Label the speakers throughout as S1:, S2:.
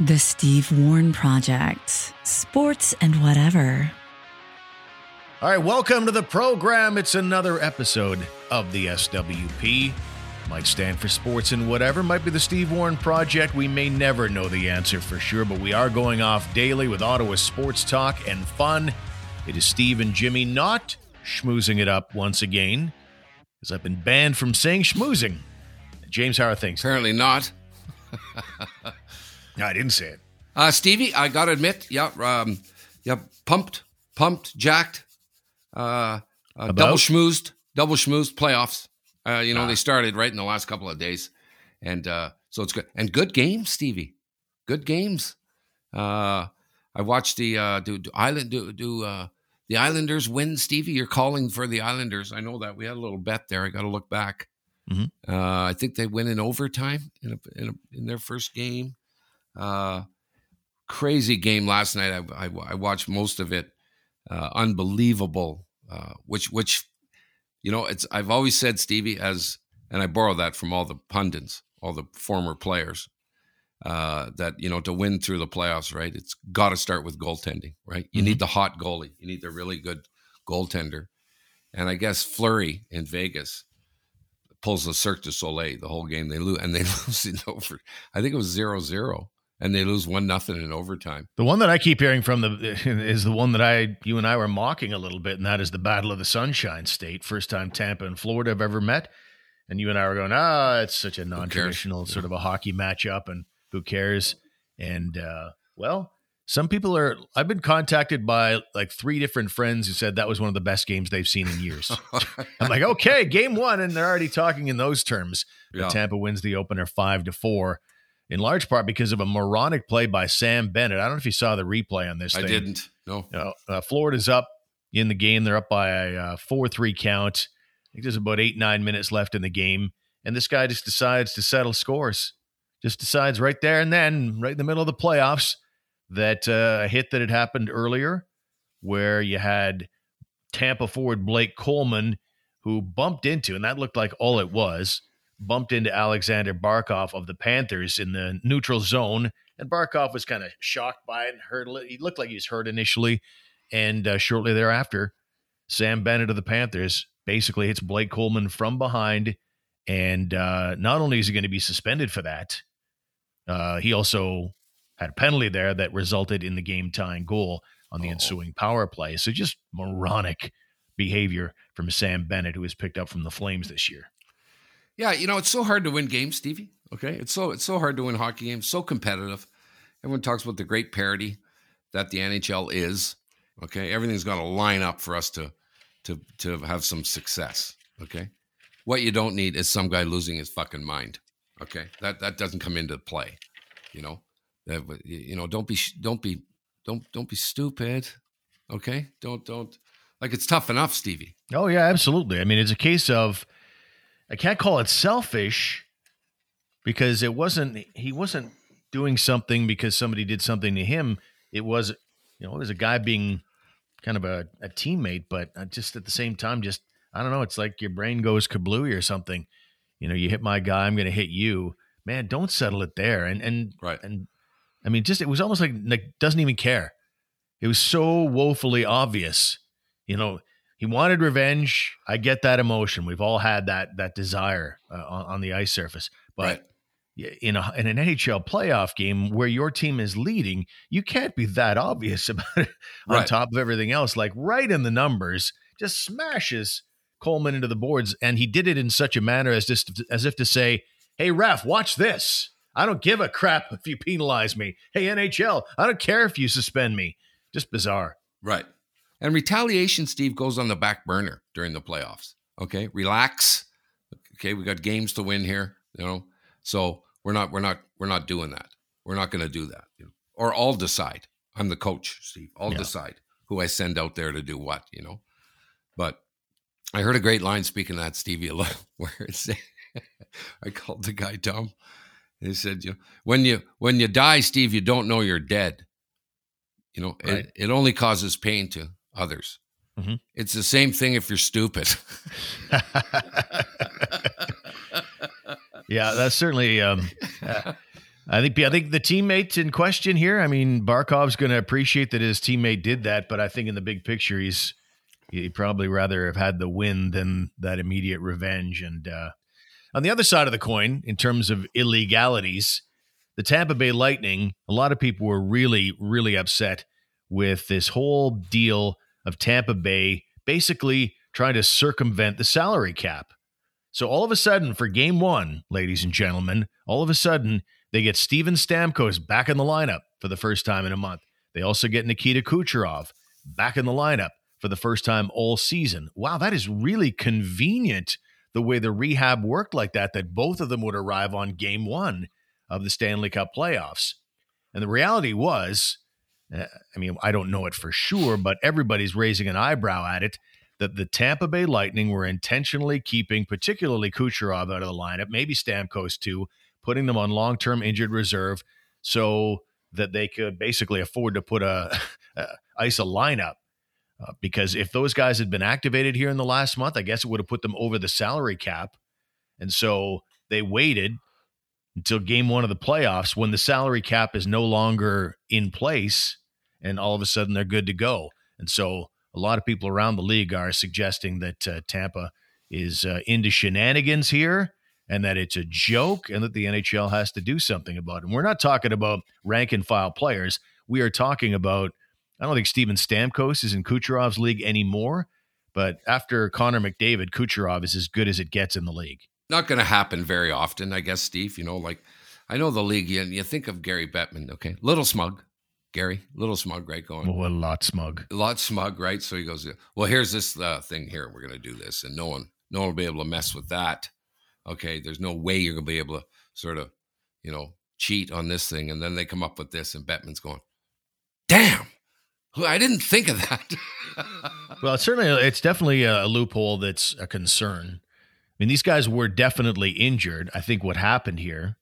S1: The Steve Warren Project. Sports and whatever.
S2: All right, welcome to the program. It's another episode of the SWP. Might stand for sports and whatever. Might be the Steve Warren Project. We may never know the answer for sure, but we are going off daily with Ottawa sports talk and fun. It is Steve and Jimmy not schmoozing it up once again, because I've been banned from saying schmoozing. James, how are things?
S3: Apparently not.
S2: No, I didn't say it.
S3: Uh, Stevie, I gotta admit, yeah, um, yeah, pumped, pumped, jacked, uh, uh, double schmoozed, double schmoozed playoffs. Uh, you know, they started right in the last couple of days, and uh, so it's good and good games, Stevie. Good games. Uh, I watched the uh, do, do island do do uh, the Islanders win, Stevie. You're calling for the Islanders. I know that we had a little bet there. I got to look back.
S2: Mhm.
S3: Uh, I think they win in overtime in a, in, a, in their first game. Uh, crazy game last night. I, I, I watched most of it. Uh, unbelievable. Uh, which which you know it's I've always said Stevie as and I borrow that from all the pundits, all the former players. Uh, that you know to win through the playoffs, right? It's got to start with goaltending, right? You need the hot goalie. You need the really good goaltender. And I guess Fleury in Vegas pulls the Cirque du Soleil the whole game. They lose and they lose in over. I think it was zero zero, and they lose one nothing in overtime.
S2: The one that I keep hearing from the is the one that I, you and I were mocking a little bit, and that is the Battle of the Sunshine State. First time Tampa and Florida have ever met, and you and I were going, ah, it's such a non-traditional sort of a hockey matchup, and who cares? And uh, well, some people are. I've been contacted by like three different friends who said that was one of the best games they've seen in years. I'm like, okay, game one, and they're already talking in those terms.
S3: Yeah.
S2: Tampa wins the opener five to four, in large part because of a moronic play by Sam Bennett. I don't know if you saw the replay on this.
S3: I
S2: thing.
S3: didn't. No.
S2: Know, uh, Florida's up in the game. They're up by a uh, four-three count. I think there's about eight nine minutes left in the game, and this guy just decides to settle scores. Just decides right there and then, right in the middle of the playoffs, that uh, a hit that had happened earlier, where you had Tampa forward Blake Coleman, who bumped into, and that looked like all it was, bumped into Alexander Barkov of the Panthers in the neutral zone. And Barkov was kind of shocked by it and hurt. He looked like he was hurt initially. And uh, shortly thereafter, Sam Bennett of the Panthers basically hits Blake Coleman from behind. And uh, not only is he going to be suspended for that, uh, he also had a penalty there that resulted in the game tying goal on the
S3: Oh.
S2: ensuing power play. So just moronic behavior from Sam Bennett, who was picked up from the Flames this year.
S3: Yeah, you know, it's so hard to win games, Stevie. Okay. It's so it's so hard to win hockey games, so competitive. Everyone talks about the great parity that the NHL is. Okay. Everything's got to line up for us to to to have some success. Okay. What you don't need is some guy losing his fucking mind. Okay. That that doesn't come into play. You know. That, you know, don't be don't be don't don't be stupid. Okay? Don't don't like it's tough enough, Stevie.
S2: Oh yeah, absolutely. I mean, it's a case of I can't call it selfish because it wasn't he wasn't doing something because somebody did something to him. It was you know, it was a guy being kind of a, a teammate, but just at the same time, just I don't know. It's like your brain goes kablooey or something. You know, you hit my guy, I'm going to hit you. Man, don't settle it there. And and
S3: Right.
S2: and I mean, just it was almost like like doesn't even care. It was so woefully obvious. You know, he wanted revenge. I get that emotion. We've all had that that desire uh, on, on the ice surface. But
S3: Right.
S2: in a in an NHL playoff game where your team is leading, you can't be that obvious about it. On
S3: Right.
S2: top of everything else, like right in the numbers, just smashes Coleman into the boards, and he did it in such a manner as just as if to say, "Hey ref, watch this. I don't give a crap if you penalize me. Hey NHL, I don't care if you suspend me." Just bizarre.
S3: Right. And retaliation, Steve, goes on the back burner during the playoffs. Okay. Relax. Okay. We got games to win here, you know. So we're not, we're not, we're not doing that. We're not going to do that. You know? Or I'll decide. I'm the coach, Steve. I'll
S2: Yeah.
S3: decide who I send out there to do what, you know. But I heard a great line speaking of that, Stevie, where it said, I called the guy dumb. He said, you know, when you when you die, Steve, you don't know you're dead. You know,
S2: Right.
S3: it, it only causes pain to others.
S2: Mhm.
S3: It's the same thing if you're stupid.
S2: yeah, that's certainly um, uh, I think I think the teammate in question here. I mean, Barkov's going to appreciate that his teammate did that, but I think in the big picture, he's he'd probably rather have had the win than that immediate revenge. And uh, on the other side of the coin, in terms of illegalities, the Tampa Bay Lightning, a lot of people were really, really upset with this whole deal of Tampa Bay basically trying to circumvent the salary cap. So all of a sudden, for game one, ladies and gentlemen, all of a sudden, they get Steven Stamkos back in the lineup for the first time in a month. They also get Nikita Kucherov back in the lineup for the first time all season. Wow, that is really convenient the way the rehab worked like that, that both of them would arrive on game one of the Stanley Cup playoffs. And the reality was, I mean, I don't know it for sure, but everybody's raising an eyebrow at it that the Tampa Bay Lightning were intentionally keeping, particularly Kucherov, out of the lineup, maybe Stamkos too, putting them on long term injured reserve so that they could basically afford to put a, a ice a lineup. Uh, because if those guys had been activated here in the last month, I guess it would have put them over the salary cap. And so they waited until game one of the playoffs when the salary cap is no longer in place and all of a sudden they're good to go. And so a lot of people around the league are suggesting that uh, Tampa is uh, into shenanigans here and that it's a joke and that the NHL has to do something about it. And we're not talking about rank and file players. We are talking about, I don't think Steven Stamkos is in Kucherov's league anymore, but after Connor McDavid, Kucherov is as good as it gets in the league.
S3: Not going to happen very often, I guess, Steve. You know, like I know the league, and you think of Gary Bettman, okay? Little smug, Gary, little smug, right? Going,
S2: well, a lot smug,
S3: a lot smug, right? So he goes, well, here's this uh, thing here. We're going to do this, and no one, no one will be able to mess with that. Okay, there's no way you're going to be able to sort of, you know, cheat on this thing, and then they come up with this, and Bettman's going, damn, I didn't think of that.
S2: well, it's certainly, it's definitely a loophole that's a concern. I mean, these guys were definitely injured. I think what happened here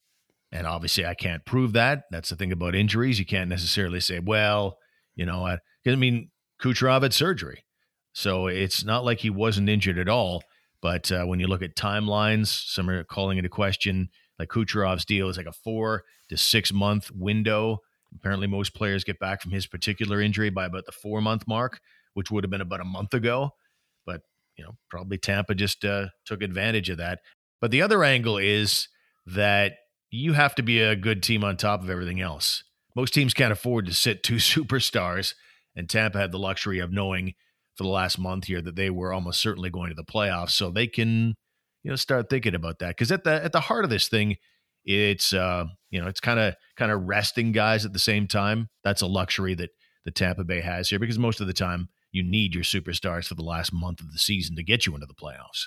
S2: and obviously, I can't prove that. That's the thing about injuries. You can't necessarily say, well, you know, I, I mean, Kucherov had surgery. So it's not like he wasn't injured at all. But uh, when you look at timelines, some are calling into question, like Kucherov's deal is like a four to six month window. Apparently, most players get back from his particular injury by about the four month mark, which would have been about a month ago. You know, probably Tampa just uh, took advantage of that. But the other angle is that you have to be a good team on top of everything else. Most teams can't afford to sit two superstars, and Tampa had the luxury of knowing for the last month here that they were almost certainly going to the playoffs, so they can you know start thinking about that because at the at the heart of this thing, it's uh you know it's kind of kind of resting guys at the same time. That's a luxury that the Tampa Bay has here because most of the time you need your superstars for the last month of the season to get you into the playoffs.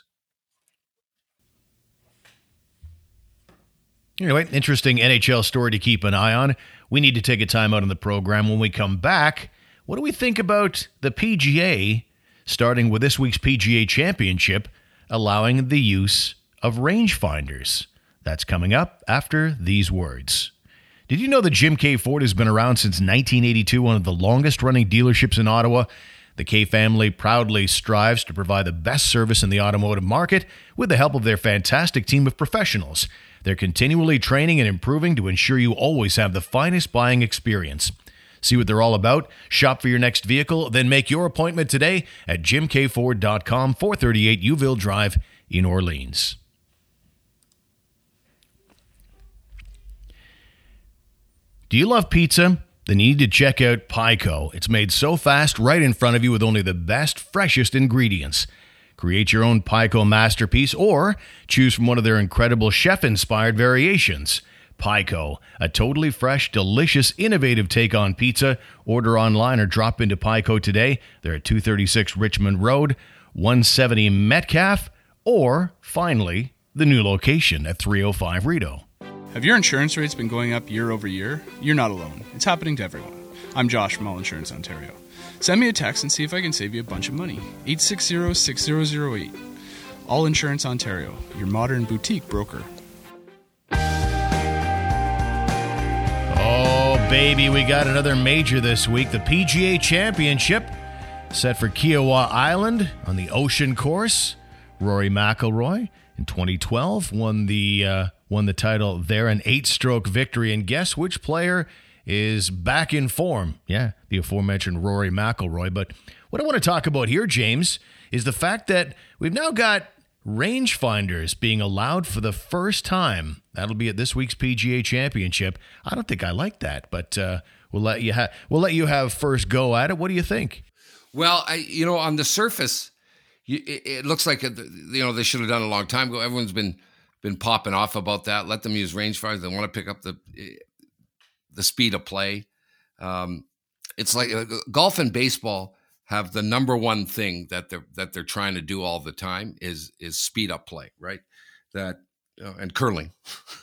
S2: Anyway, interesting NHL story to keep an eye on. We need to take a time out on the program. When we come back, what do we think about the PGA, starting with this week's PGA Championship, allowing the use of rangefinders? That's coming up after these words. Did you know that Jim Keay Ford has been around since 1982, one of the longest running dealerships in Ottawa? The Keay family proudly strives to provide the best service in the automotive market with the help of their fantastic team of professionals. They're continually training and improving to ensure you always have the finest buying experience. See what they're all about? Shop for your next vehicle, then make your appointment today at jimkeayford.com, 438 Youville Drive in Orleans. Do you love pizza? Then you need to check out Pico. It's made so fast right in front of you with only the best, freshest ingredients. Create your own Pico masterpiece or choose from one of their incredible chef inspired variations. Pico, a totally fresh, delicious, innovative take on pizza. Order online or drop into Pico today. They're at 236 Richmond Road, 170 Metcalfe, or finally, the new location at 305 Rideau.
S4: Have your insurance rates been going up year over year? You're not alone. It's happening to everyone. I'm Josh from All Insurance Ontario. Send me a text and see if I can save you a bunch of money. 860 6008. All Insurance Ontario, your modern boutique broker.
S2: Oh, baby, we got another major this week the PGA Championship set for Kiawah Island on the ocean course. Rory McIlroy in 2012 won the uh, won the title there, an eight stroke victory. And guess which player is back in form? Yeah, the aforementioned Rory McIlroy. But what I want to talk about here, James, is the fact that we've now got rangefinders being allowed for the first time. That'll be at this week's PGA Championship. I don't think I like that, but uh, we'll let you have we'll let you have first go at it. What do you think?
S3: Well, I, you know, on the surface, it, looks like you know they should have done a long time ago. Everyone's been been popping off about that. Let them use range rangefinders. They want to pick up the the speed of play. Um, it's like uh, golf and baseball have the number one thing that they're that they're trying to do all the time is is speed up play, right? That uh, and curling,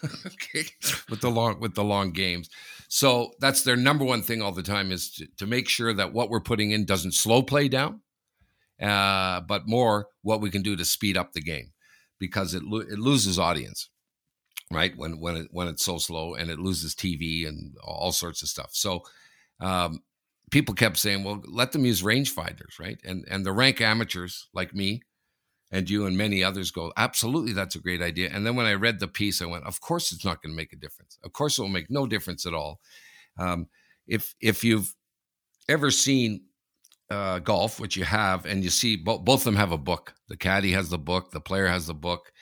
S3: okay, with the long with the long games. So that's their number one thing all the time is to, to make sure that what we're putting in doesn't slow play down, uh, but more what we can do to speed up the game because it lo- it loses audience, right? When when it when it's so slow and it loses TV and all sorts of stuff. So um, people kept saying, "Well, let them use rangefinders, right?" And and the rank amateurs like me and you and many others go, "Absolutely, that's a great idea." And then when I read the piece, I went, "Of course, it's not going to make a difference. Of course, it will make no difference at all." Um, if if you've ever seen uh, golf, which you have, and you see both both of them have a book. The caddy has the book, the player has the book,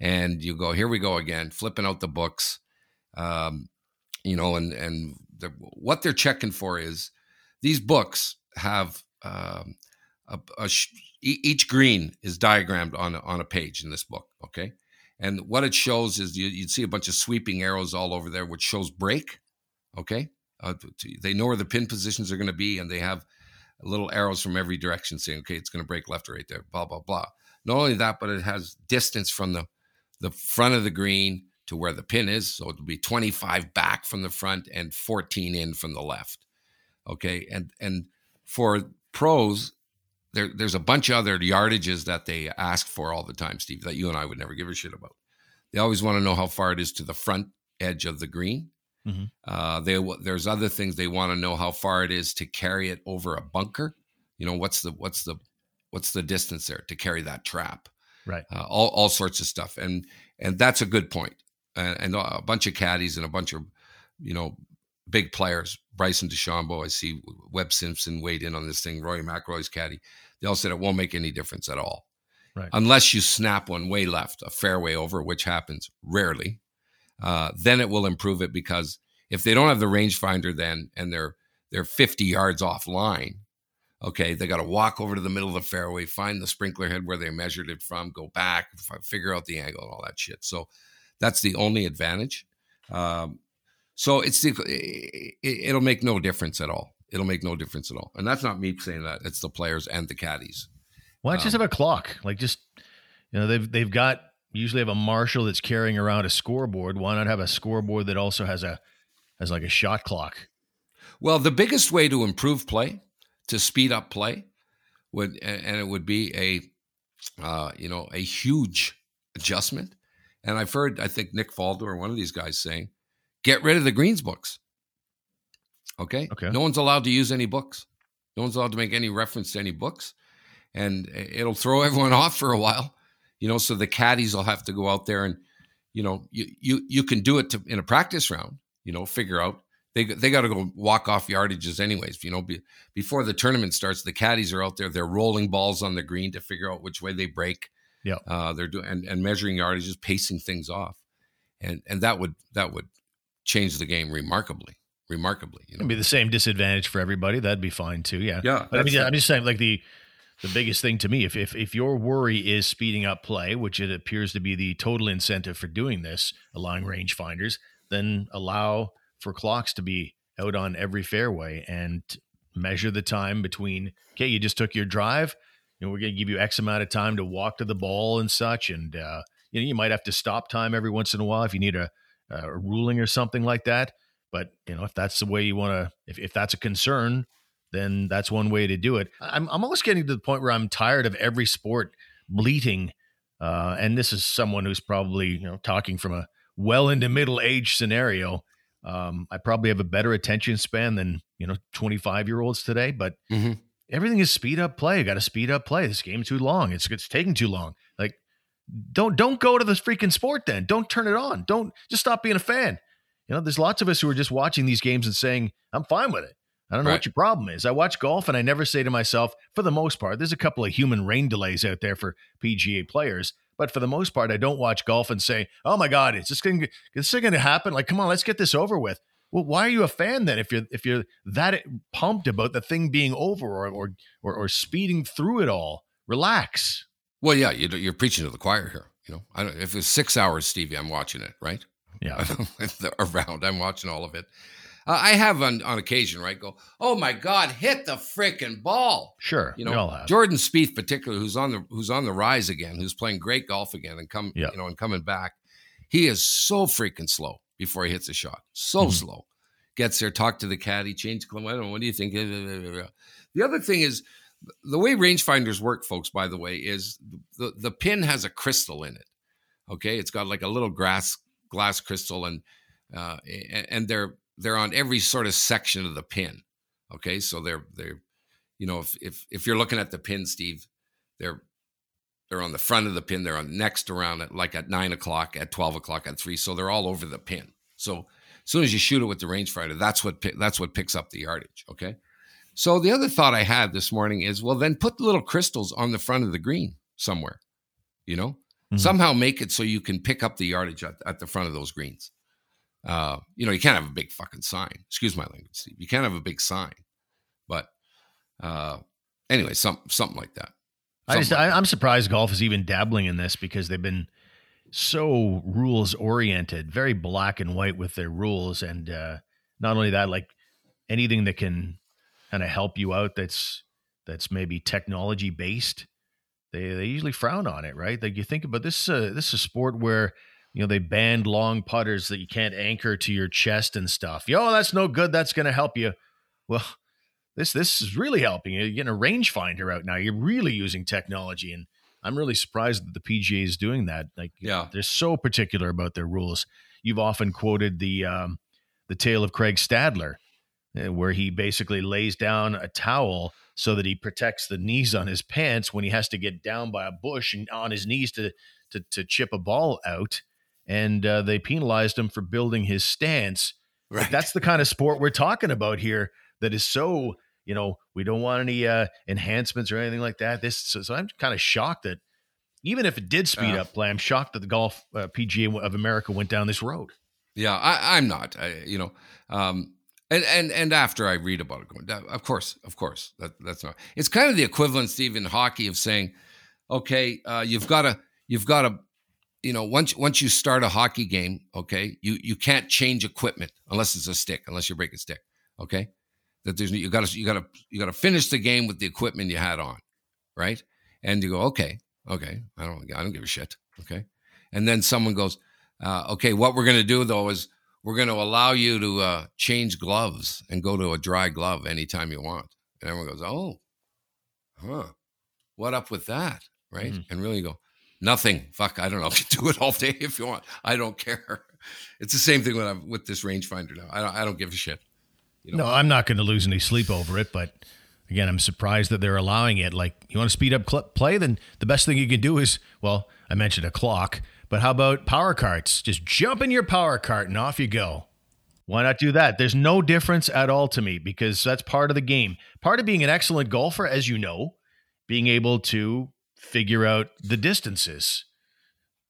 S3: and you go, "Here we go again," flipping out the books. Um, you know, and and the, what they're checking for is these books have um, a, a sh- each green is diagrammed on on a page in this book. Okay, and what it shows is you, would see a bunch of sweeping arrows all over there, which shows break. Okay, uh, they know where the pin positions are going to be, and they have little arrows from every direction saying, okay, it's going to break left or right there. Blah blah blah. Not only that, but it has distance from the the front of the green to where the pin is, so it'll be 25 back from the front and 14 in from the left. Okay, and and for pros, there there's a bunch of other yardages that they ask for all the time, Steve, that you and I would never give a shit about. They always want to know how far it is to the front edge of the green. Mm-hmm. Uh, they there's other things they want to know how far it is to carry it over a bunker. You know what's the what's the what's the distance there to carry that trap?
S2: Right.
S3: Uh, all all sorts of stuff, and and that's a good point. And, and a bunch of caddies and a bunch of you know big players. Bryson DeChambeau, I see Webb Simpson weighed in on this thing. Rory McIlroy's caddy. They all said it won't make any difference at all,
S2: right.
S3: unless you snap one way left, a fairway over, which happens rarely. Uh, then it will improve it because if they don't have the rangefinder then and they're they're 50 yards offline, okay, they got to walk over to the middle of the fairway, find the sprinkler head where they measured it from, go back, figure out the angle and all that shit. So that's the only advantage. Um, so it's the, it, will make no difference at all. It'll make no difference at all. And that's not me saying that. It's the players and the caddies.
S2: Why um, just have a clock? Like just you know they've they've got usually have a marshal that's carrying around a scoreboard. Why not have a scoreboard that also has a has like a shot clock?
S3: Well, the biggest way to improve play, to speed up play, would and it would be a uh, you know a huge adjustment. And I've heard I think Nick Faldo or one of these guys saying Get rid of the greens books. Okay.
S2: Okay.
S3: No one's allowed to use any books. No one's allowed to make any reference to any books, and it'll throw everyone off for a while. You know, so the caddies will have to go out there and, you know, you you you can do it to, in a practice round. You know, figure out they they got to go walk off yardages anyways. You know, be, before the tournament starts, the caddies are out there. They're rolling balls on the green to figure out which way they break.
S2: Yeah,
S3: uh, they're doing and, and measuring yardages, pacing things off, and and that would that would change the game remarkably. Remarkably,
S2: you know, It'd be the same disadvantage for everybody. That'd be fine too. Yeah,
S3: yeah.
S2: But I mean, I'm just saying, like the the biggest thing to me, if if if your worry is speeding up play, which it appears to be the total incentive for doing this, allowing rangefinders, then allow for clocks to be out on every fairway and measure the time between. Okay, you just took your drive. Know, we're going to give you X amount of time to walk to the ball and such, and uh, you know, you might have to stop time every once in a while if you need a a ruling or something like that. But you know, if that's the way you want to, if, if that's a concern, then that's one way to do it. I'm I'm almost getting to the point where I'm tired of every sport bleating, uh, and this is someone who's probably you know talking from a well into middle age scenario. Um, I probably have a better attention span than you know 25 year olds today, but mm-hmm. everything is speed up play. Got to speed up play. This game's too long. It's it's taking too long. Like don't don't go to the freaking sport then. Don't turn it on. Don't just stop being a fan. You know, there's lots of us who are just watching these games and saying, I'm fine with it. I don't know
S3: Right.
S2: what your problem is. I watch golf and I never say to myself, for the most part, there's a couple of human rain delays out there for PGA players. But for the most part, I don't watch golf and say, "Oh my God, is this going? Is this going to happen? Like, come on, let's get this over with." Well, why are you a fan then? If you're if you're that pumped about the thing being over or or or, or speeding through it all, relax.
S3: Well, yeah, you, you're preaching to the choir here. You know, I don't, if it's six hours, Stevie, I'm watching it, right?
S2: Yeah,
S3: around. I'm watching all of it. Uh, I have on, on occasion, right? Go, oh my God, hit the freaking ball.
S2: sure.
S3: You know. Jordan Spieth, particularly, who's on the who's on the rise again, who's playing great golf again, and come,
S2: Yeah.
S3: you know, and coming back. He is so freaking slow before he hits a shot. So
S2: Mhm.
S3: slow. Gets there, talk to the caddy, change club. I don't know. What do you think? The other thing is the way rangefinders work, folks. By the way, is the the pin has a crystal in it. Okay, it's got like a little glass glass crystal, and uh, and, and they're they're on every sort of section of the pin. Okay, so they're they're you know if if if you're looking at the pin, Steve, they're they're on the front of the pin. They're on next around it, like at nine o'clock, at twelve o'clock, at three. So they're all over the pin. So as soon as you shoot it with the rangefinder, that's what that's what picks up the yardage. Okay. So the other thought I had this morning is, well, then put the little crystals on the front of the green somewhere. You know,
S2: Mhm.
S3: somehow make it so you can pick up the yardage at, at the front of those greens. Uh, you know, you can't have a big fucking sign. Excuse my language, Steve. You can't have a big sign, but uh, anyway, some something like that.
S2: I just,
S3: Something like
S2: I, I'm surprised golf is even dabbling in this because they've been so rules oriented, very black and white with their rules, and uh, not only that, like anything that can kind of help you out that's that's maybe technology based, they they usually frown on it, right? Like you think about this, uh, this is a sport where you know they banned long putters that you can't anchor to your chest and stuff. Yo, that's no good. That's going to help you. Well, this this is really helping you. You're getting a rangefinder out now. You're really using technology, and I'm really surprised that the PGA is doing that. Like,
S3: Yeah.
S2: they're so particular about their rules. You've often quoted the um, the tale of Craig Stadler, uh, where he basically lays down a towel so that he protects the knees on his pants when he has to get down by a bush and on his knees to to, to chip a ball out. And uh, they penalized him for building his stance. Like, that's the kind of sport we're talking about here that is so you know we don't want any uh enhancements or anything like that this so, so i'm kind of shocked that even if it did speed
S3: Yeah.
S2: up play i'm shocked that the golf uh, pga of america went down this road
S3: Yeah, I, I'm not. I, you know, um, and and and after I read about it, going, of course, of course, that that's not. It's kind of the equivalent, Steve, in hockey of saying, okay, uh, you've got to, you've got to, you know, once once you start a hockey game, okay, you you can't change equipment unless it's a stick, unless you break a stick, okay. That there's you got to you got to you got to finish the game with the equipment you had on, right? And you go, okay, okay, I don't I don't give a shit, okay. And then someone goes, uh, okay, what we're going to do though is we're going to allow you to uh, change gloves and go to a dry glove anytime you want. And everyone goes, oh, huh, what up with that? Right.
S2: Mhm.
S3: And really go, nothing. Fuck, I don't know. Do it all day if you want. I don't care. It's the same thing with, with this rangefinder now. I don't, I don't give a shit. You know?
S2: no i'm not going to lose any sleep over it but again i'm surprised that they're allowing it like you want to speed up cl- play then the best thing you can do is well i mentioned a clock but how about power carts just jump in your power cart and off you go Why not do that? There's no difference at all to me because that's part of the game. Part of being an excellent golfer, as you know, being able to figure out the distances.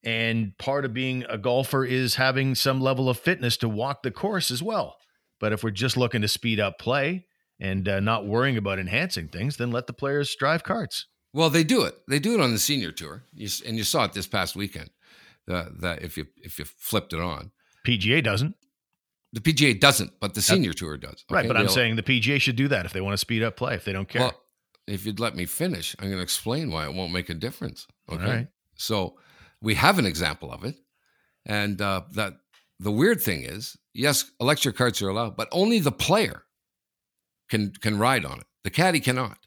S2: And part of being a golfer is having some level of fitness to walk the course as well. But if we're just looking to speed up play and uh, not worrying about enhancing things, then let the players drive carts.
S3: Well, they do it. They do it on the senior tour, you, and you saw it this past weekend. Uh, that if you if you flipped it on,
S2: PGA doesn't.
S3: the PGA doesn't, but the senior tour does.
S2: Right,
S3: okay?
S2: but I'm
S3: They'll-
S2: saying the PGA should do that if they want to speed up play, if they don't care.
S3: Well, if you'd let me finish, I'm going to explain why it won't make a difference. Okay.
S2: right.
S3: So we have an example of it. And uh, that the weird thing is, yes, electric carts are allowed, but only the player can can ride on it. The caddy cannot.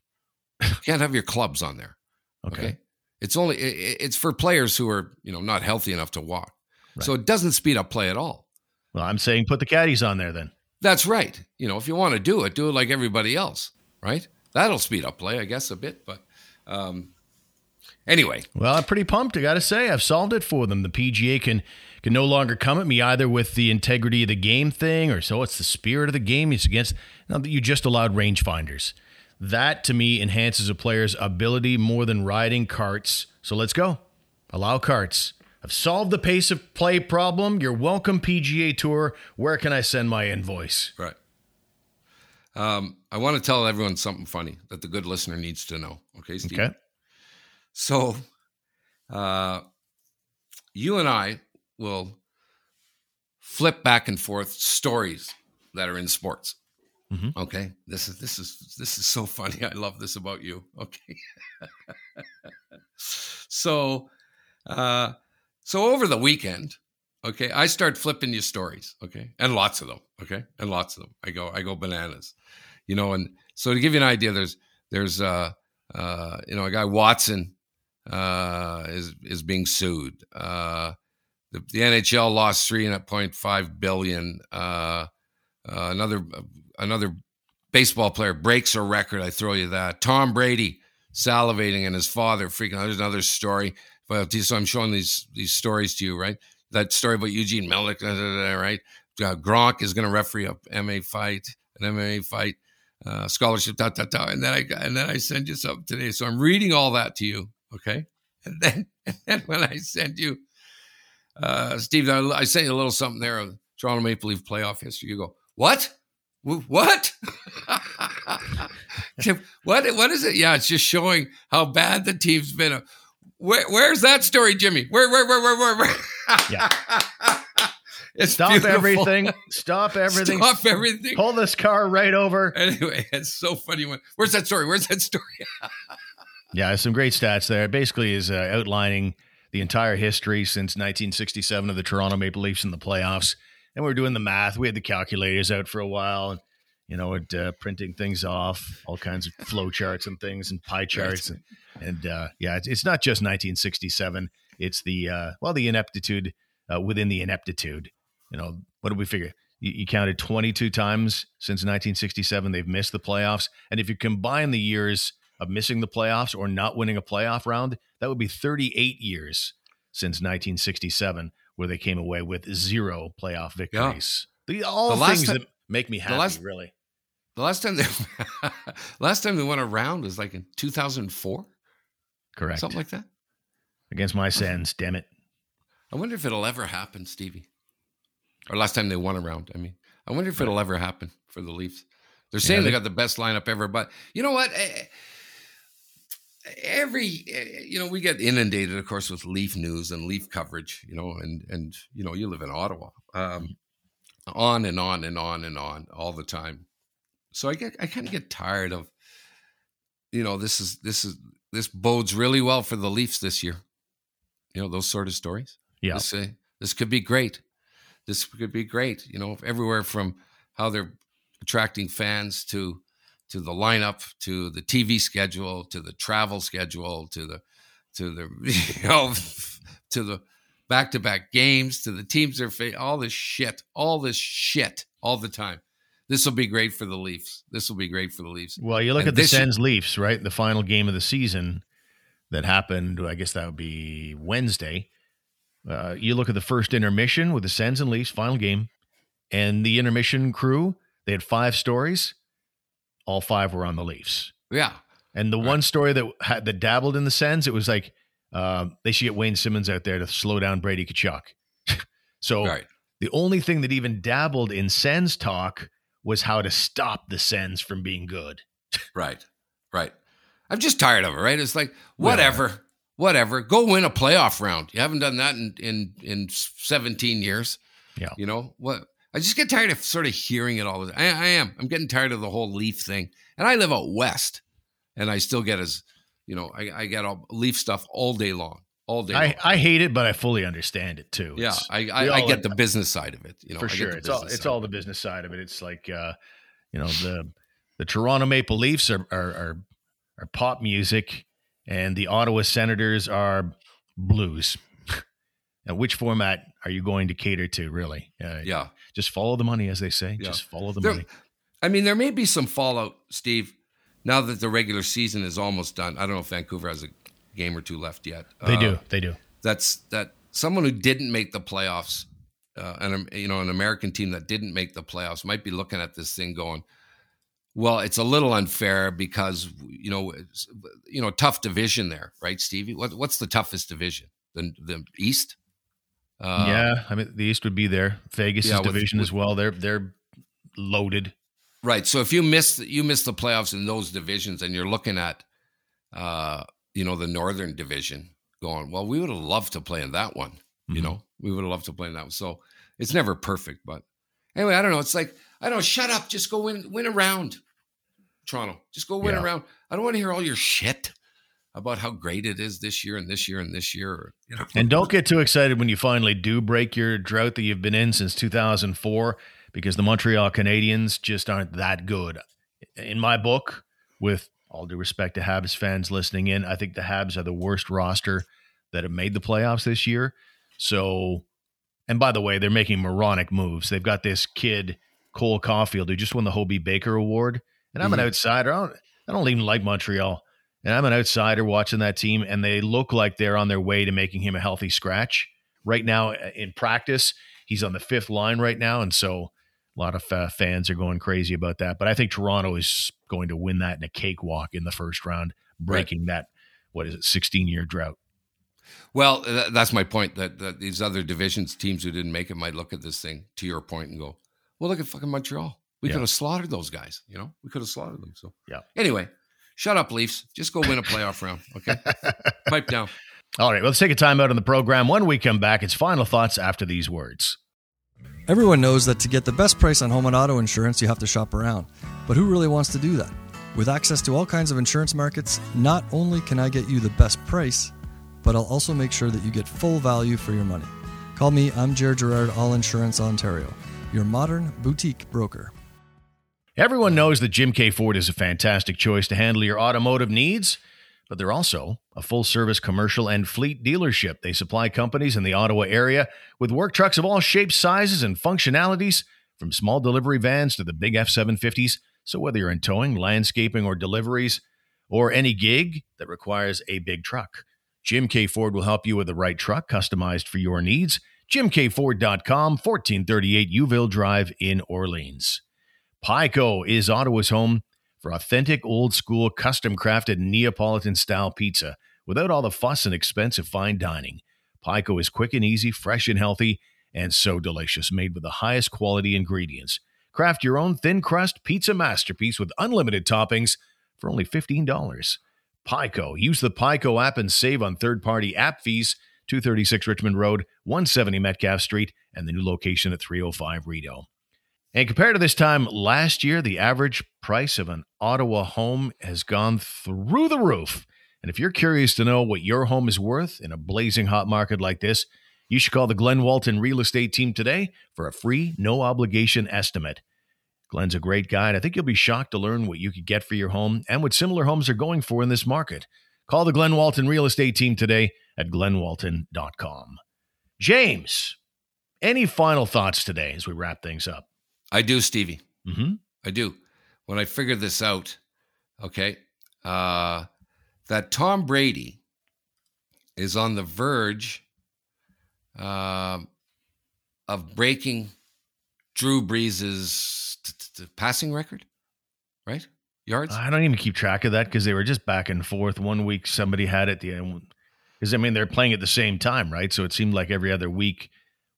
S3: You can't have your clubs on there.
S2: okay.
S3: Okay. It's only i- i- it's for players who are you know not healthy enough to walk. So it doesn't speed up play at all.
S2: Well, I'm saying put the caddies on there then.
S3: That's right. You know, if you want to do it, do it like everybody else, right? That'll speed up play, I guess, a bit. But um, Anyway,
S2: Well, I'm pretty pumped. I got to say, I've solved it for them. The PGA can can no longer come at me either with the integrity of the game thing, or so it's the spirit of the game. It's against now that you just allowed rangefinders. That to me enhances a player's ability more than riding carts. So let's go. Allow carts. I've solved the pace of play problem. You're welcome, PGA Tour. Where can I send my invoice?
S3: right. Um, I want to tell everyone something funny that the good listener needs to know. Okay, Steve.
S2: Okay.
S3: So, uh, you and I will flip back and forth stories that are in sports.
S2: Mhm.
S3: Okay, this is this is this is so funny. I love this about you. Okay, so, uh, so over the weekend, okay, I start flipping you stories. Okay, and lots of them. Okay, and lots of them. I go I go bananas, you know. And so to give you an idea, there's there's uh uh you know a guy Watson uh, is is being sued. Uh, the, the NHL lost three point five billion. Uh, uh, another another baseball player breaks a record. I throw you that. Tom Brady salivating and his father freaking out. There's another story. But so I'm showing these these stories to you, right? That story about Eugene da, right? Uh, Gronk is going to referee a MMA fight, an MMA fight, uh, scholarship, da, da, da. and then I and then I send you something today. So I'm reading all that to you, okay? And then and then when I send you, uh, Steve, I, I sent you a little something there of Toronto Maple Leaf playoff history. You go, what? What? what? What is it? Yeah, it's just showing how bad the team's been. Where, where's that story, Jimmy? Where, where, where, where, where, where?
S2: Yeah.
S3: it's
S2: Stop
S3: beautiful.
S2: everything. Stop everything.
S3: Stop everything.
S2: Pull this car right over.
S3: Anyway, it's so funny. When, where's that story? Where's that story?
S2: Yeah, there's some great stats there. It basically is uh, outlining the entire history since 1967 of the Toronto Maple Leafs in the playoffs. And we were doing the math. We had the calculators out for a while, and you know, it, uh, printing things off, all kinds of flow charts and things, and pie charts, and, and uh, yeah, it's, it's not just 1967. It's the uh, well, the ineptitude uh, within the ineptitude. You know, what did we figure? You, you counted 22 times since 1967 they've missed the playoffs, and if you combine the years of missing the playoffs or not winning a playoff round, that would be 38 years since 1967, where they came away with zero playoff victories. The, all
S3: The
S2: things
S3: ti-
S2: that make me happy,
S3: last-
S2: really.
S3: The last time they last time they went around was like in 2004,
S2: Correct.
S3: something like that.
S2: Against my sins, damn it.
S3: I wonder if it'll ever happen, Stevie. Or last time they won a round. I mean, I wonder if it'll ever happen for the Leafs. They're saying
S2: they-
S3: they got the best lineup ever, but you know what? Eh, Every eh, you know, we get inundated, of course, with Leaf news and Leaf coverage. You know, and and you know, you live in Ottawa, um, on and on and on and on all the time. So I get, I kind of get tired of, you know, this is this is this bodes really well for the Leafs this year. You know, those sort of stories.
S2: Yeah.
S3: This, uh, this could be great. This could be great. You know, everywhere from how they're attracting fans to to the lineup, to the TV schedule, to the travel schedule, to the to the you know to the back to back games, to the teams they're fa- all this shit, all this shit, all the time. This will be great for the Leafs. This will be great for the Leafs.
S2: Well, you look
S3: And
S2: at the Sens Leafs, right? The final game of the season that happened, I guess that would be Wednesday. Uh, you look at the first intermission with the Sens and Leafs final game, and the intermission crew, they had five stories. All five were on the Leafs.
S3: Yeah,
S2: And the one story that had that dabbled in the Sens, it was like uh, they should get Wayne Simmonds out there to slow down Brady Tkachuk. so
S3: right.
S2: the only thing that even dabbled in Sens talk was how to stop the Sens from being good.
S3: Right. Right. I'm just tired of it, right? It's like, whatever, whatever. Go win a playoff round. You haven't done that in, in, in 17 years.
S2: Yeah.
S3: You know, what? I just get tired of sort of hearing it all. the- I, I am. I'm getting tired of the whole Leaf thing. And I live out west and I still get as, you know, I, I get all Leaf stuff all day long, all day long.
S2: I, I hate it, but I fully understand it too.
S3: yeah.
S2: It's-
S3: I, I, I get the business side of it. You know,
S2: for
S3: I get
S2: sure. It's all it's all the business side of it. It's like uh, you know the the Toronto Maple Leafs are are are, are pop music, and the Ottawa Senators are blues. now, which format are you going to cater to? Really? Uh,
S3: Yeah.
S2: Just follow the money, as they say.
S3: Yeah.
S2: Just follow the
S3: There-
S2: money.
S3: I mean, there may be some fallout, Steve, now that the regular season is almost done. I don't know if Vancouver has a game or two left yet.
S2: They
S3: Uh,
S2: do. They do.
S3: That's that someone who didn't make the playoffs, uh, and you know, an American team that didn't make the playoffs might be looking at this thing going, "Well, it's a little unfair because you know, it's, you know, tough division there, right, Stevie? What, what's the toughest division? The the East? Uh,
S2: yeah, I mean the East would be there. Vegas'
S3: yeah,
S2: division
S3: with-
S2: as well. They're they're loaded.
S3: Right. So if you miss you miss the playoffs in those divisions, and you're looking at, uh, you know, the Northern Division, going, well, we would have loved to play in that one. You
S2: Mhm.
S3: know, we would have loved to play in that one. So it's never perfect, but anyway, I don't know. It's like I don't know. Shut up. Just go win win a round, Toronto. Just go win
S2: Yeah.
S3: a round. I don't want to hear all your shit about how great it is this year and this year and this year. Or, you know,
S2: And don't get too excited when you finally do break your drought that you've been in since 2004 because the Montreal Canadiens just aren't that good. In my book, with all due respect to Habs fans listening in, I think the Habs are the worst roster that have made the playoffs this year. So, and by the way, they're making moronic moves. They've got this kid, Cole Caufield, who just won the Hobey Baker Award. And I'm an
S3: Mhm.
S2: outsider. I don't, I don't even like Montreal. And I'm an outsider watching that team, and they look like they're on their way to making him a healthy scratch. Right now, uh, in practice, he's on the fifth line right now. And so a lot of uh, fans are going crazy about that. But I think Toronto is going to win that in a cakewalk in the first round, breaking that, what is it, 16 year drought.
S3: Well, th- that's my point. That, that these other divisions, teams who didn't make it, might look at this thing to your point and go, "Well, look at fucking Montreal. We
S2: Yeah.
S3: could have slaughtered those guys. You know, we could have slaughtered them." So,
S2: Yeah.
S3: Anyway, shut up, Leafs. Just go win a playoff round. Okay, pipe down.
S2: All right, well, let's take a time out on the program. When we come back, it's final thoughts after these words.
S5: Everyone knows that to get the best price on home and auto insurance, you have to shop around. But who really wants to do that? With access to all kinds of insurance markets, not only can I get you the best price, but I'll also make sure that you get full value for your money. Call me, I'm Jared Gerard, All Insurance Ontario, your modern boutique broker.
S2: Everyone knows that Jim Keay Ford is a fantastic choice to handle your automotive needs, but they're also a full service commercial and fleet dealership. They supply companies in the Ottawa area with work trucks of all shapes, sizes, and functionalities, from small delivery vans to the big F 750s. So, whether you're in towing, landscaping, or deliveries, or any gig that requires a big truck, Jim Keay Ford will help you with the right truck customized for your needs. JimKeayFord.com, 1438 Youville Drive in Orleans. Pico is Ottawa's home for authentic, old school, custom crafted Neapolitan style pizza without all the fuss and expense of fine dining. Pico is quick and easy, fresh and healthy, and so delicious, made with the highest quality ingredients. Craft your own thin crust pizza masterpiece with unlimited toppings for only $15. Pico. Use the Pico app and save on third party app fees. 236 Richmond Road, 170 Metcalfe Street, and the new location at 305 Rideau. And compared to this time last year, the average price of an Ottawa home has gone through the roof. And if you're curious to know what your home is worth in a blazing hot market like this, you should call the Glen Walton Real Estate Team today for a free, no obligation estimate. Glenn's a great guy, and I think you'll be shocked to learn what you could get for your home and what similar homes are going for in this market. Call the Glen Walton Real Estate Team today at glenwalton.com. James, any final thoughts today as we wrap things up?
S3: I do, Stevie.
S2: Mm-hmm.
S3: I do. When I figured this out, okay, uh, that Tom Brady is on the verge um of breaking Drew Brees' t- t- t- passing record, right? Yards.
S2: I don't even keep track of that because they were just back and forth. One week somebody had it, the end. Because I mean they're playing at the same time, right? So it seemed like every other week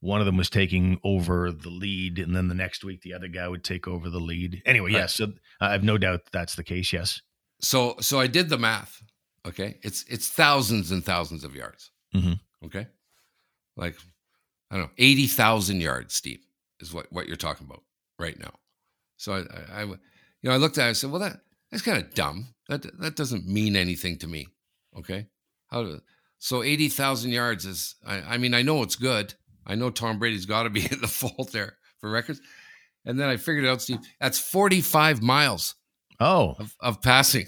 S2: one of them was taking over the lead, and then the next week the other guy would take over the lead. Anyway,
S3: Right.
S2: yes, so I have no doubt that's the case. Yes.
S3: So so I did the math. Okay, it's it's thousands and thousands of yards.
S2: Mhm.
S3: Okay, like I don't know, eighty thousand yards. Steve is what what you're talking about right now. So I, I, I you know I looked at it. I said, well that that's kind of dumb. That that doesn't mean anything to me. Okay, how do, so eighty thousand yards is. I, I mean I know it's good. I know Tom Brady's got to be in the fault there for records. And then I figured out, Steve, that's forty five miles
S2: Oh,
S3: of, of passing.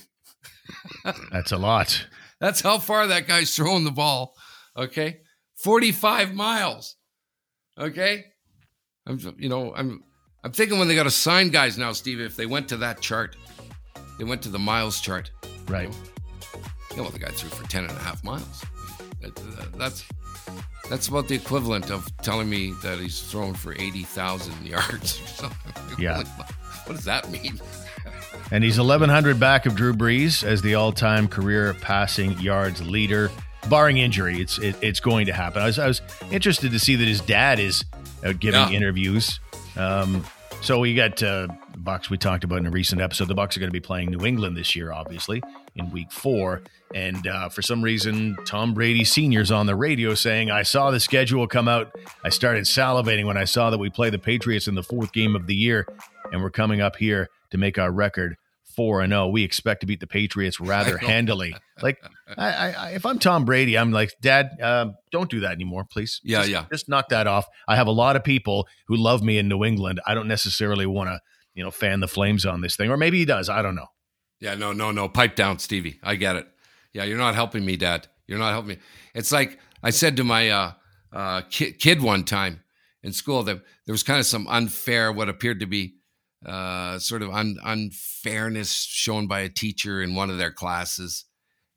S2: that's a lot.
S3: That's how far that guy's throwing the ball. Okay. 45 miles. Okay. I'm you know, I'm I'm thinking when they got to sign guys now, Steve, if they went to that chart, they went to the miles chart.
S2: Right.
S3: Yeah, well, the guy threw for 10 and a half miles. That- uh, That's that's about the equivalent of telling me that he's thrown for 80,000 yards or something.
S2: Yeah.
S3: What does that mean?
S2: And he's 1,100 back of Drew Brees as the all-time career passing yards leader, barring injury. It's it, it's going to happen. I was, I was interested to see that his dad is out giving
S3: Yeah.
S2: interviews. Um, so we got uh, the Bucks. We talked about in a recent episode. The Bucks are going to be playing New England this year, obviously in Week Four. And uh, for some reason, Tom Brady Senior's on the radio saying, "I saw the schedule come out. I started salivating when I saw that we play the Patriots in the fourth game of the year, and we're coming up here to make our record." Four and zero. We expect to beat the Patriots rather handily. Like, I, I, I, if I'm Tom Brady, I'm like, Dad, uh, don't do that anymore, please.
S3: Yeah,
S2: Just-
S3: yeah.
S2: Just knock that off. I have a lot of people who love me in New England. I don't necessarily want to, you know, fan the flames on this thing, or maybe he does. I don't know.
S3: Yeah, no, no, no. Pipe down, Stevie. I get it. Yeah, you're not helping me, Dad. You're not helping me. It's like I said to my uh, uh, kid, kid one time in school that there was kind of some unfair, what appeared to be uh, sort of un- unfairness shown by a teacher in one of their classes,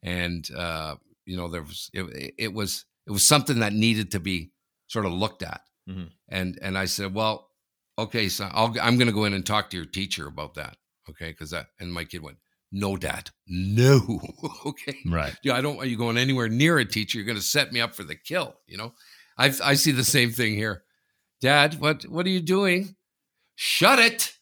S3: and uh, you know there was it, it was it was something that needed to be sort of looked at,
S2: Mhm.
S3: and and I said, well, okay, so I'll, I'm going to go in and talk to your teacher about that, okay? Because that and my kid went, no, dad, no, okay,
S2: Right.
S3: yeah, I don't want you going anywhere near a teacher. You're going to set me up for the kill. You know, I I see the same thing here. Dad, what what are you doing? Shut it.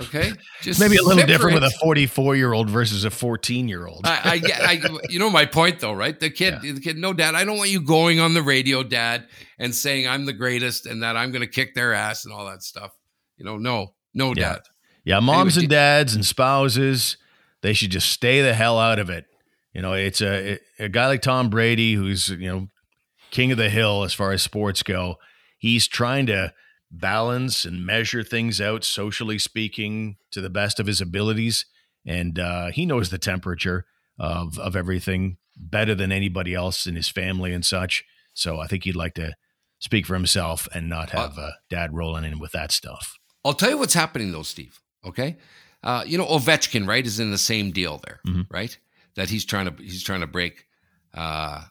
S3: Okay, just
S2: Maybe a little
S3: simmer
S2: different with a 44 year old versus a 14 year old.
S3: I, I I, you know my point though, right? The kid, the kid, no, dad, I don't want you going on the radio, dad, and saying I'm the greatest and that I'm going to kick their ass and all that stuff. You know, no, no,
S2: Yeah.
S3: dad.
S2: Yeah, moms
S3: Anyway,
S2: and dads and spouses, they should just stay the hell out of it. You know, it's a a guy like Tom Brady, who's you know king of the hill as far as sports go. He's trying to balance and measure things out, socially speaking, to the best of his abilities, and uh, he knows the temperature of of everything better than anybody else in his family and such. So I think he'd like to speak for himself and not have uh, dad rolling in with that stuff.
S3: I'll tell you what's happening though, Steve. Okay, uh, you know Ovechkin, right, is in the same deal there,
S2: Mhm.
S3: right? That he's trying to he's trying to break uh,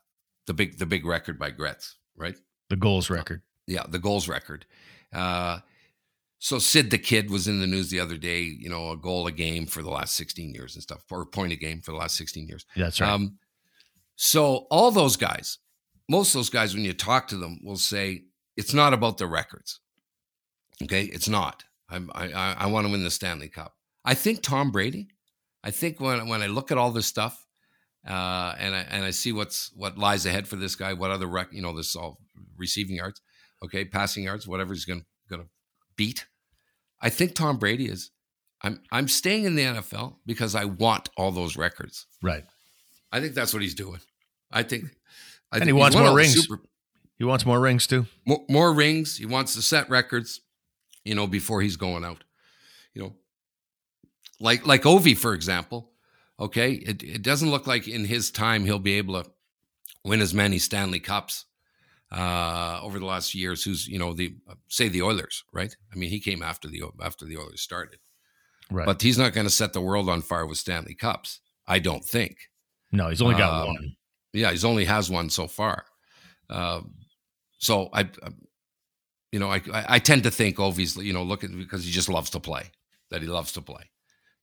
S3: the big the big record by Gretz, right?
S2: The goals record.
S3: Yeah, the goals record. Uh, so Sid the Kid was in the news the other day. You know, a goal a game for the last sixteen years and stuff, or point a game for the last sixteen years.
S2: That's right.
S3: Um, so all those guys, most of those guys, when you talk to them, will say it's not about the records. Okay, it's not. I'm, I I, I want to win the Stanley Cup. I think Tom Brady. I think when when I look at all this stuff, uh, and I and I see what's what lies ahead for this guy, what other rec, you know, this all receiving yards, okay, passing yards, whatever he's gonna gonna beat. I think Tom Brady is. I'm I'm staying in the NFL because I want all those records.
S2: right.
S3: I think that's what he's doing. I think. I
S2: And
S3: think
S2: he wants more rings.
S3: Super,
S2: He wants more rings too.
S3: more, more rings. He wants to set records. You know, before he's going out. You know, like like Ovi, for example. Okay, it it doesn't look like in his time he'll be able to win as many Stanley Cups uh, over the last years. Who's you know the say the Oilers, right? I mean, he came after the after the Oilers started,
S2: Right.
S3: but he's not going to set the world on fire with Stanley Cups. I don't think.
S2: no, he's only got
S3: Um,
S2: one.
S3: Yeah, he's only has one so far. Uh, so I, I- you know, I, I I tend to think obviously, you know, look at because he just loves to play. That he loves to play.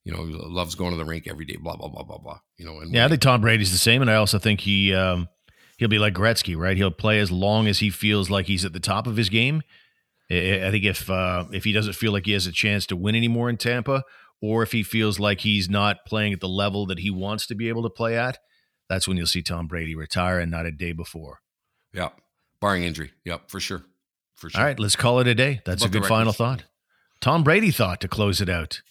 S3: You know, loves going to the rink every day. Blah blah blah blah blah. You know, and
S2: Yeah, I think Tom Brady's the same, and I also think he um, he'll be like Gretzky, right? He'll play as long as he feels like he's at the top of his game. I think if uh, if he doesn't feel like he has a chance to win anymore in Tampa, or if he feels like he's not playing at the level that he wants to be able to play at, that's when you'll see Tom Brady retire, and not a day before.
S3: yeah, barring injury. Yep, for sure, for sure.
S2: All right, let's call it a day. That's a good final thought. Tom Brady thought to close it out.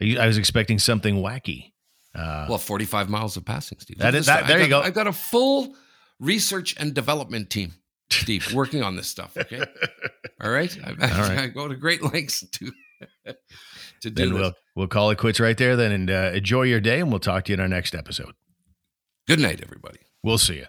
S2: I was expecting something wacky. Uh,
S3: Well, forty-five miles of passing, Steve.
S2: That is- that-
S3: I
S2: there you
S3: got-
S2: go.
S3: I've got a full research and development team, Steve, working on this stuff. Okay, all right. I,
S2: right.
S3: I go to great lengths to to do
S2: then
S3: this.
S2: we'll we'll call it quits right there. Then and uh, enjoy your day, and we'll talk to you in our next episode.
S3: Good night, everybody.
S2: We'll see you.